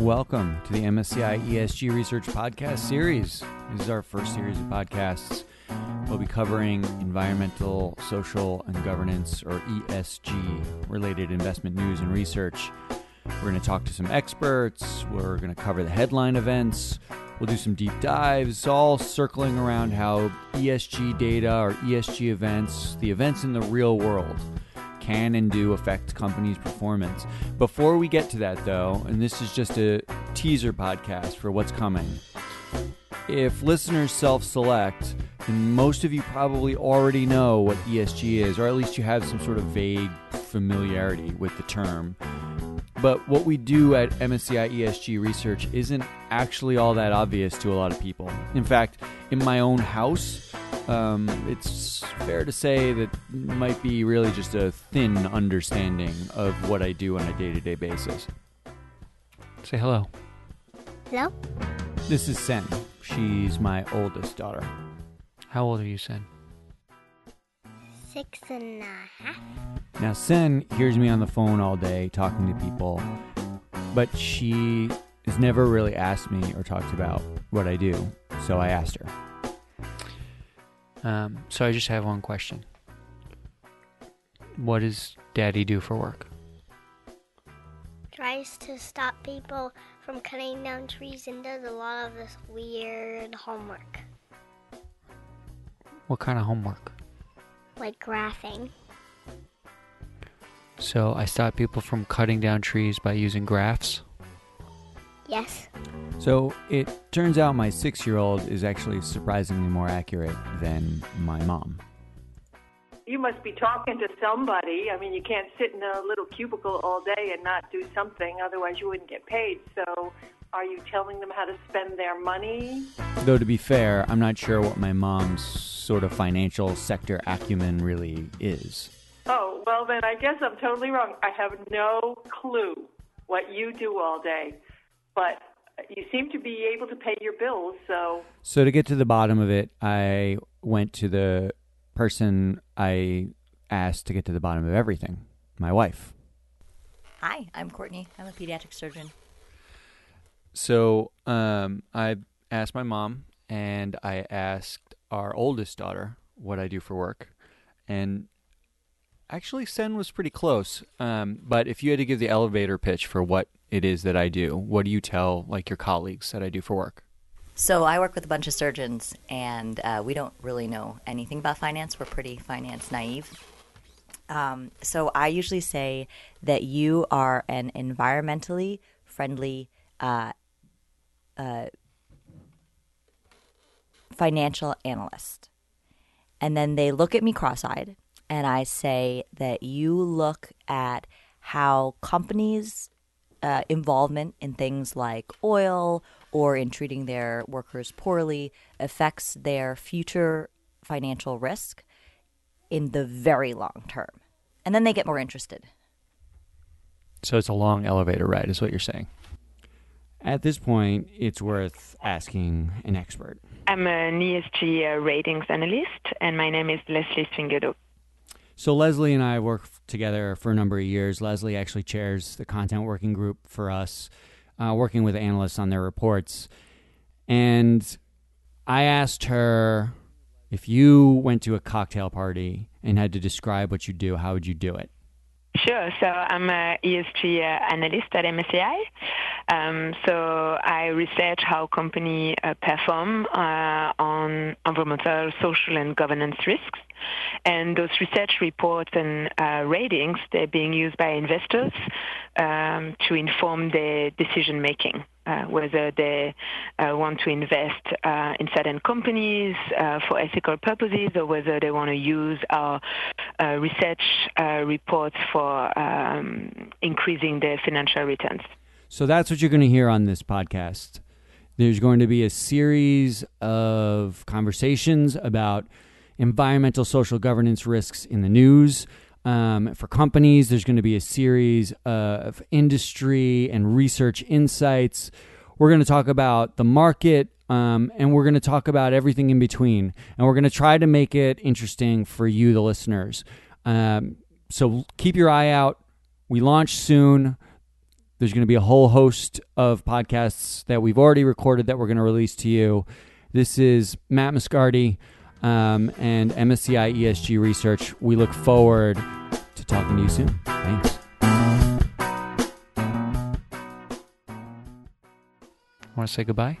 Welcome to the MSCI ESG Research Podcast Series. This is our first series of podcasts. We'll be covering environmental, social, and governance, or ESG, related investment news and research. We're going to talk to some experts. We're going to cover the headline events. We'll do some deep dives, all circling around how ESG data or ESG events, the events in the real world, can and do affect companies' performance. Before we get to that, though, and this is just a teaser podcast for what's coming, if listeners self select, then most of you probably already know what ESG is, or at least you have some sort of vague familiarity with the term. But what we do at MSCI ESG research isn't actually all that obvious to a lot of people. In fact, in my own house, um, it's fair to say that might be really just a thin understanding of what I do on a day to day basis. Say hello. Hello? This is Sen. She's my oldest daughter. How old are you, Sen? Six and a half. Now, Sen hears me on the phone all day talking to people, but she has never really asked me or talked about what I do. So I asked her. Um, so I just have one question. What does Daddy do for work? Tries to stop people from cutting down trees and does a lot of this weird homework. What kind of homework? Like graphing. So I stop people from cutting down trees by using graphs. Yes. So it turns out my six year old is actually surprisingly more accurate than my mom. You must be talking to somebody. I mean, you can't sit in a little cubicle all day and not do something, otherwise, you wouldn't get paid. So, are you telling them how to spend their money? Though to be fair, I'm not sure what my mom's sort of financial sector acumen really is. Oh, well, then I guess I'm totally wrong. I have no clue what you do all day. But you seem to be able to pay your bills, so. So to get to the bottom of it, I went to the person I asked to get to the bottom of everything my wife. Hi, I'm Courtney. I'm a pediatric surgeon. So um, I asked my mom and I asked our oldest daughter what I do for work. And actually, Sen was pretty close. Um, but if you had to give the elevator pitch for what it is that I do, what do you tell like your colleagues that I do for work? So I work with a bunch of surgeons, and uh, we don't really know anything about finance. We're pretty finance naive. Um, so I usually say that you are an environmentally friendly uh, uh, financial analyst. And then they look at me cross eyed, and I say that you look at how companies' uh, involvement in things like oil or in treating their workers poorly affects their future financial risk in the very long term. And then they get more interested. So it's a long elevator ride, is what you're saying. At this point, it's worth asking an expert. I'm an ESG uh, ratings analyst, and my name is Leslie Sfingedo. So Leslie and I work together for a number of years. Leslie actually chairs the content working group for us, uh, working with analysts on their reports. And I asked her if you went to a cocktail party and had to describe what you do, how would you do it? Sure. So I'm a ESG analyst at MSCI. Um, so I research how companies uh, perform uh, on environmental, social, and governance risks. And those research reports and uh, ratings, they're being used by investors um, to inform their decision making. Uh, whether they uh, want to invest uh, in certain companies uh, for ethical purposes or whether they want to use our uh, research uh, reports for um, increasing their financial returns. So that's what you're going to hear on this podcast. There's going to be a series of conversations about environmental, social governance risks in the news. Um, for companies, there's going to be a series of industry and research insights. We're going to talk about the market, um, and we're going to talk about everything in between. And we're going to try to make it interesting for you, the listeners. Um, so keep your eye out. We launch soon. There's going to be a whole host of podcasts that we've already recorded that we're going to release to you. This is Matt Moscardi um, and MSCI ESG Research. We look forward to talking to you soon. Thanks. Want to say goodbye?